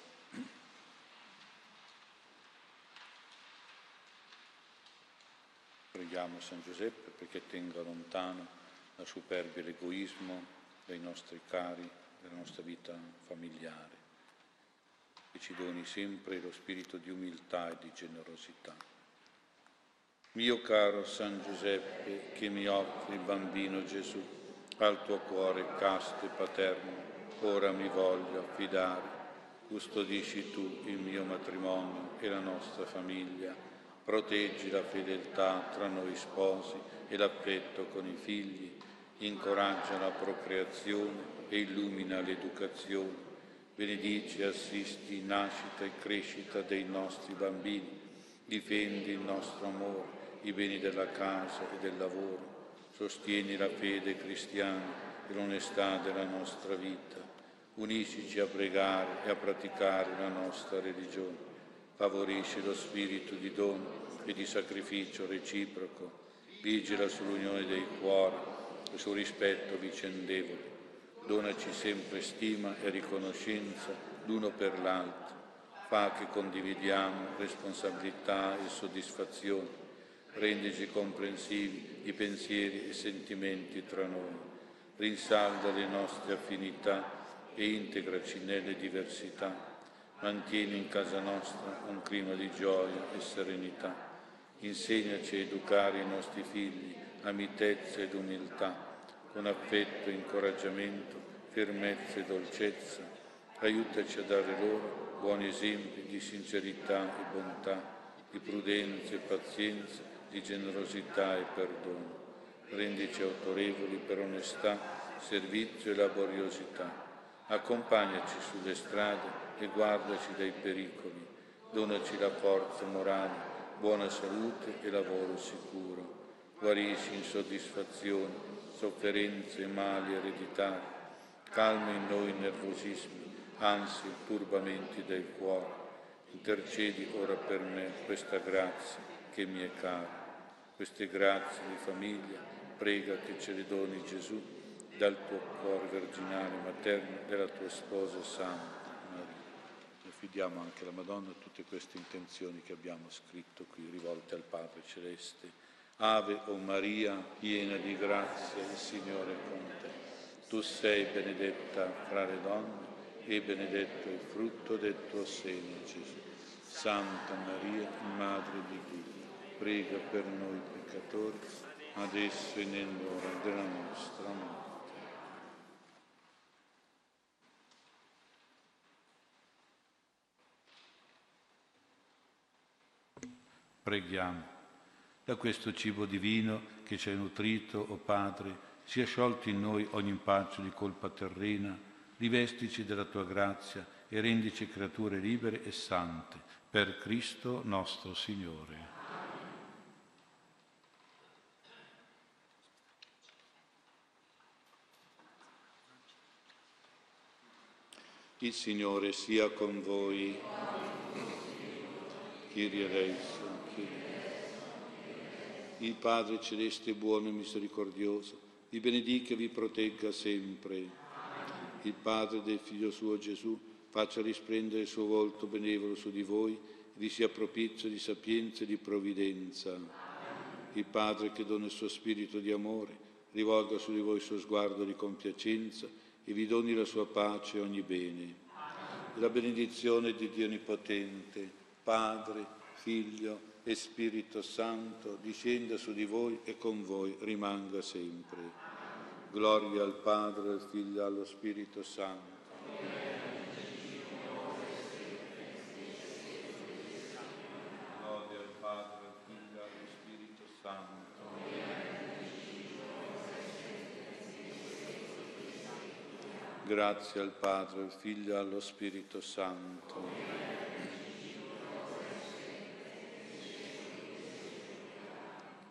Speaker 1: Preghiamo San Giuseppe perché tenga lontano la superbia e l'egoismo dei nostri cari, della nostra vita familiare e ci doni sempre lo spirito di umiltà e di generosità. Mio caro San Giuseppe, che mi offri bambino Gesù al tuo cuore casto e paterno, ora mi voglio affidare. Custodisci tu il mio matrimonio e la nostra famiglia, proteggi la fedeltà tra noi sposi e l'affetto con i figli, incoraggia la procreazione e illumina l'educazione, benedici e assisti nascita e crescita dei nostri bambini, difendi il nostro amore i beni della casa e del lavoro, sostieni la fede cristiana e l'onestà della nostra vita, uniscici a pregare e a praticare la nostra religione, favorisci lo spirito di dono e di sacrificio reciproco, vigila sull'unione dei cuori e sul rispetto vicendevole, donaci sempre stima e riconoscenza l'uno per l'altro, fa che condividiamo responsabilità e soddisfazione rendici comprensivi i pensieri e sentimenti tra noi, rinsalda le nostre affinità e integraci nelle diversità, mantieni in casa nostra un clima di gioia e serenità, insegnaci a educare i nostri figli a mitezza ed umiltà, con affetto e incoraggiamento, fermezza e dolcezza, aiutaci a dare loro buoni esempi di sincerità e bontà, di prudenza e pazienza, di generosità e perdono. Rendici autorevoli per onestà, servizio e laboriosità. Accompagnaci sulle strade e guardaci dai pericoli. Donaci la forza morale, buona salute e lavoro sicuro. Guarisci insoddisfazioni, sofferenze e mali ereditari. Calma in noi nervosismi, ansie turbamenti del cuore. Intercedi ora per me questa grazia che mi è cara queste grazie di famiglia, prega che ce le doni Gesù dal tuo cuore virginale materno della tua sposa Santa Maria. Affidiamo anche alla Madonna tutte queste intenzioni che abbiamo scritto qui rivolte al Padre Celeste. Ave o Maria, piena di grazia, il Signore è con te. Tu sei benedetta fra le donne e benedetto il frutto del tuo seno, Gesù. Santa Maria, Madre di Dio prega per noi peccatori, adesso e nell'ora della nostra morte. Preghiamo. Da questo cibo divino che ci hai nutrito, o oh Padre, sia sciolto in noi ogni impaccio di colpa terrena, rivestici della tua grazia e rendici creature libere e sante, per Cristo nostro Signore. Il Signore sia con voi. Kyrie eleison, Il Padre celeste, buono e misericordioso, vi benedica e vi protegga sempre. Il Padre del Figlio suo Gesù faccia risplendere il suo volto benevolo su di voi e vi sia propizio di sapienza e di provvidenza. Il Padre che dona il suo spirito di amore rivolga su di voi il suo sguardo di compiacenza e vi doni la sua pace e ogni bene. La benedizione di Dio Onnipotente, Padre, Figlio e Spirito Santo, discenda su di voi e con voi rimanga sempre. Gloria al Padre, al Figlio e allo Spirito Santo Grazie al Padre, al Figlio e allo Spirito Santo.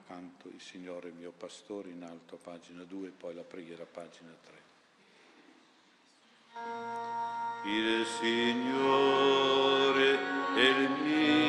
Speaker 1: Canto il Signore mio pastore in alto pagina 2 poi la preghiera pagina 3. Il Signore è il mio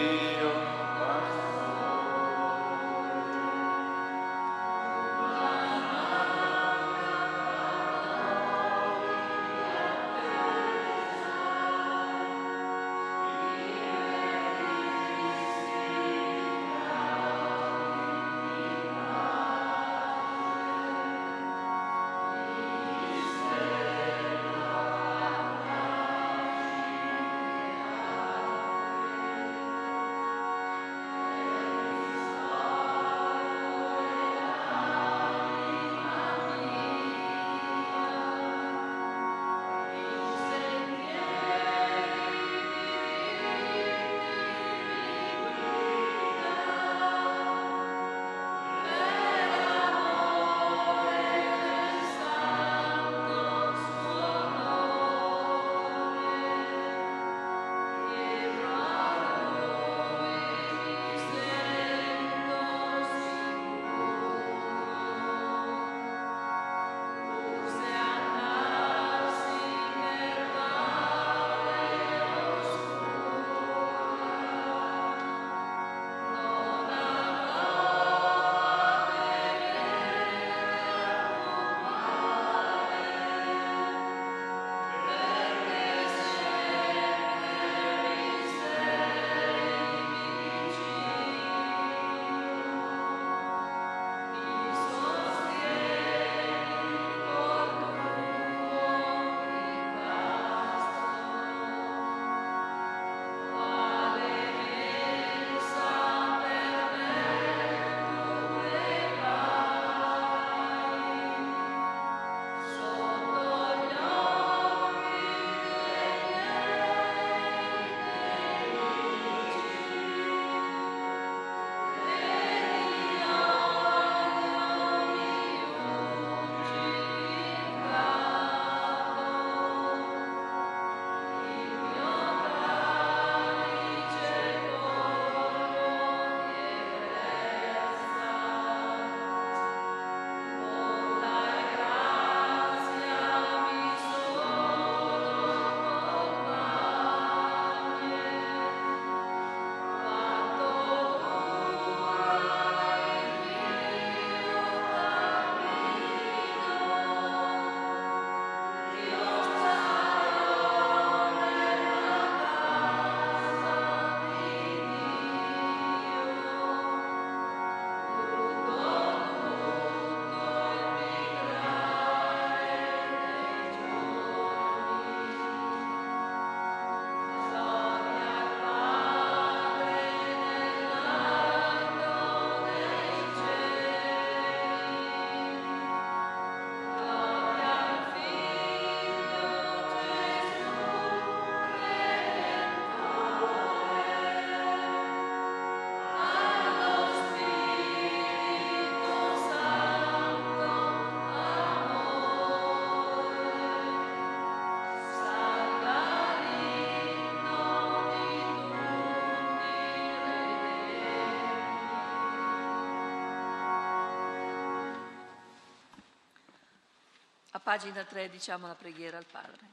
Speaker 3: A pagina 3 diciamo la preghiera al Padre.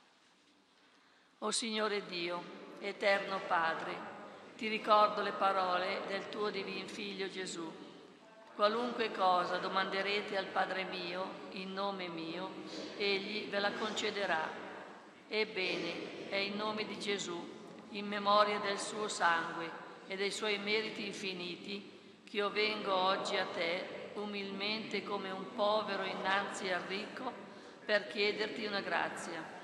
Speaker 3: O Signore Dio, eterno Padre, ti ricordo le parole del tuo divin Figlio Gesù. Qualunque cosa domanderete al Padre mio, in nome mio, egli ve la concederà. Ebbene, è in nome di Gesù, in memoria del suo sangue e dei suoi meriti infiniti, che io vengo oggi a te, umilmente come un povero innanzi al ricco, per chiederti una grazia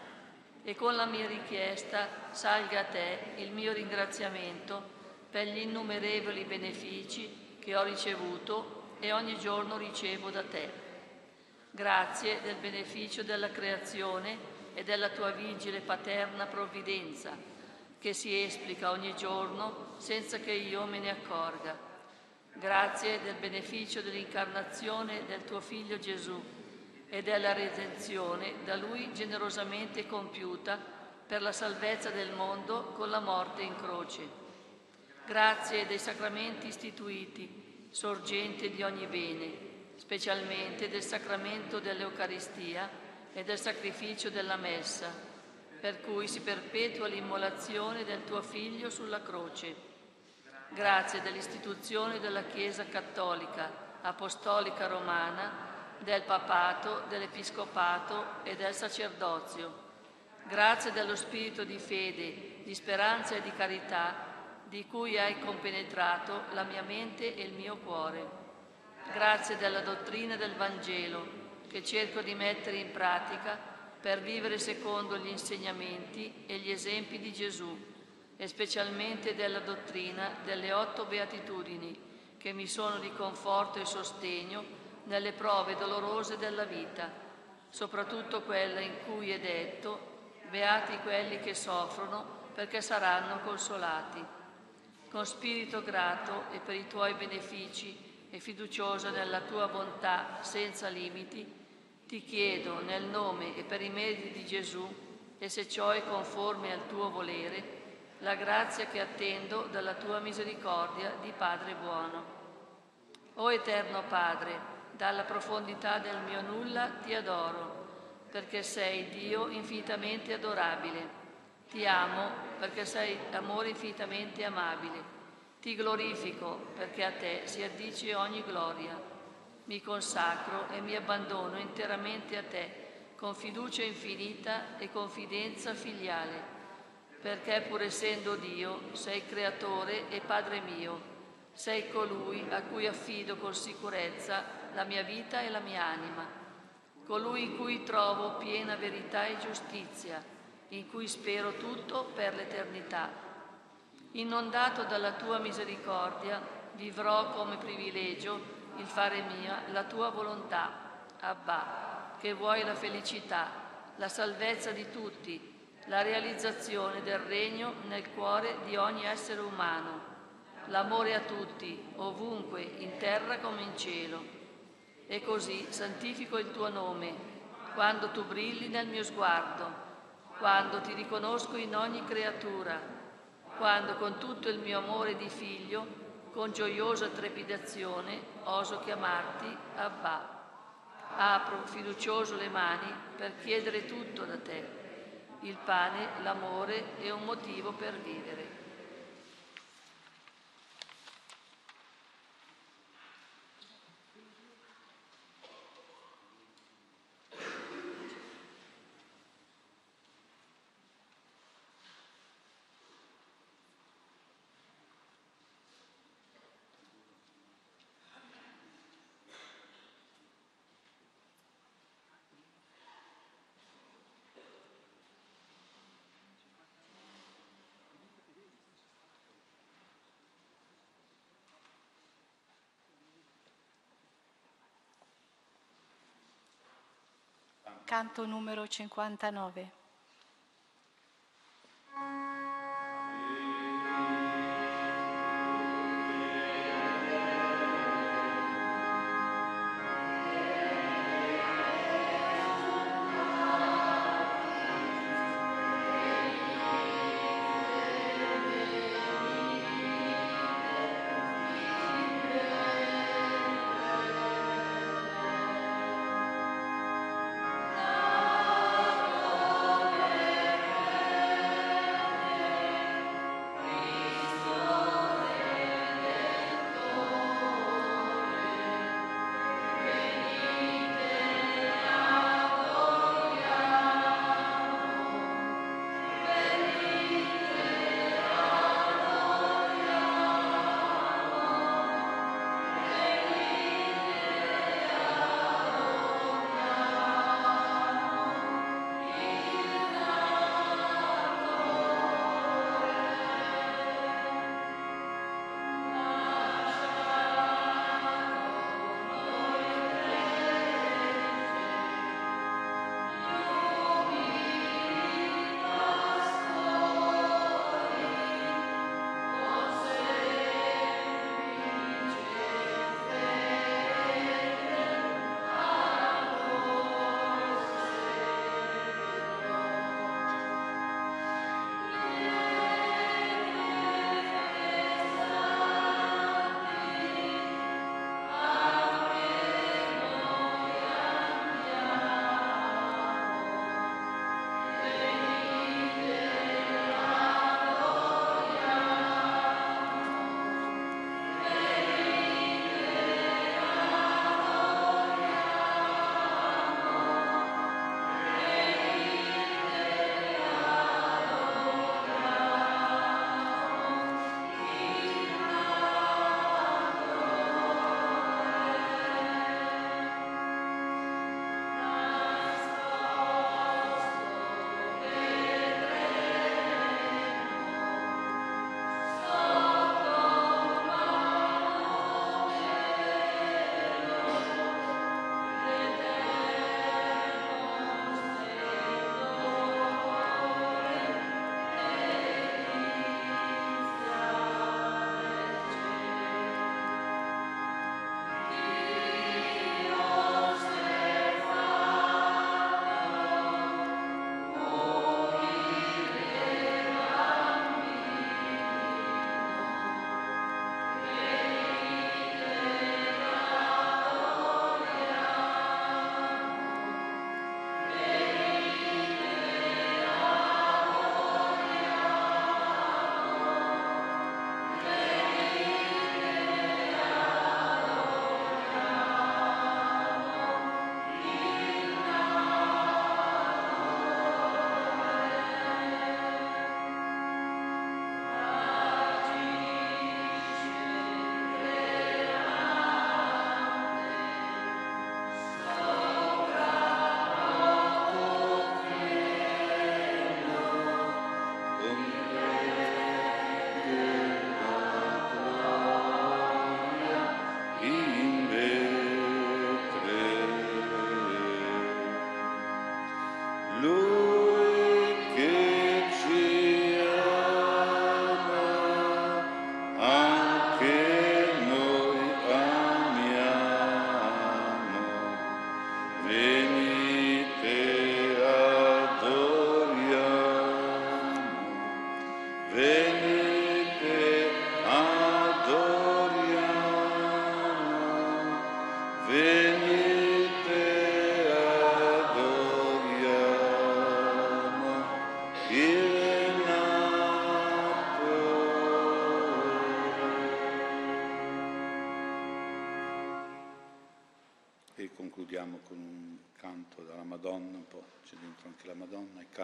Speaker 3: e con la mia richiesta salga a te il mio ringraziamento per gli innumerevoli benefici che ho ricevuto e ogni giorno ricevo da te. Grazie del beneficio della creazione e della tua vigile paterna provvidenza, che si esplica ogni giorno senza che io me ne accorga. Grazie del beneficio dell'incarnazione del tuo Figlio Gesù e della redenzione da Lui generosamente compiuta per la salvezza del mondo con la morte in croce. Grazie dei sacramenti istituiti, sorgente di ogni bene, specialmente del sacramento dell'Eucaristia e del sacrificio della Messa, per cui si perpetua l'immolazione del tuo Figlio sulla croce. Grazie dell'istituzione della Chiesa Cattolica, Apostolica Romana, del papato, dell'episcopato e del sacerdozio. Grazie dello spirito di fede, di speranza e di carità di cui hai compenetrato la mia mente e il mio cuore. Grazie della dottrina del Vangelo che cerco di mettere in pratica per vivere secondo gli insegnamenti e gli esempi di Gesù e specialmente della dottrina delle otto beatitudini che mi sono di conforto e sostegno nelle prove dolorose della vita, soprattutto quella in cui è detto, beati quelli che soffrono perché saranno consolati. Con spirito grato e per i tuoi benefici e fiduciosa nella tua bontà senza limiti, ti chiedo nel nome e per i meriti di Gesù, e se ciò è conforme al tuo volere, la grazia che attendo dalla tua misericordia di Padre buono. O Eterno Padre, dalla profondità del mio nulla ti adoro, perché sei Dio infinitamente adorabile. Ti amo perché sei amore infinitamente amabile. Ti glorifico perché a te si addice ogni gloria. Mi consacro e mi abbandono interamente a te, con fiducia infinita e confidenza filiale, perché pur essendo Dio sei creatore e Padre mio, sei colui a cui affido con sicurezza la mia vita e la mia anima, colui in cui trovo piena verità e giustizia, in cui spero tutto per l'eternità. Inondato dalla tua misericordia, vivrò come privilegio il fare mia la tua volontà, Abba, che vuoi la felicità, la salvezza di tutti, la realizzazione del regno nel cuore di ogni essere umano, l'amore a tutti, ovunque, in terra come in cielo e così santifico il tuo nome, quando tu brilli nel mio sguardo, quando ti riconosco in ogni creatura, quando con tutto il mio amore di figlio, con gioiosa trepidazione, oso chiamarti Abba. Apro fiducioso le mani per chiedere tutto da te, il pane, l'amore e un motivo per vivere.
Speaker 2: Canto numero 59.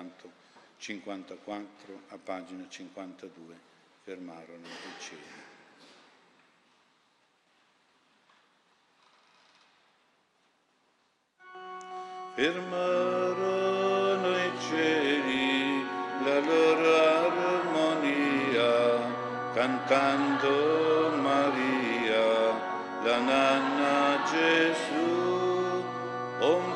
Speaker 4: 1954 a pagina 52 fermarono il cielo. Fermarono i cieli la loro armonia, cantando Maria, la nanna Gesù,
Speaker 1: un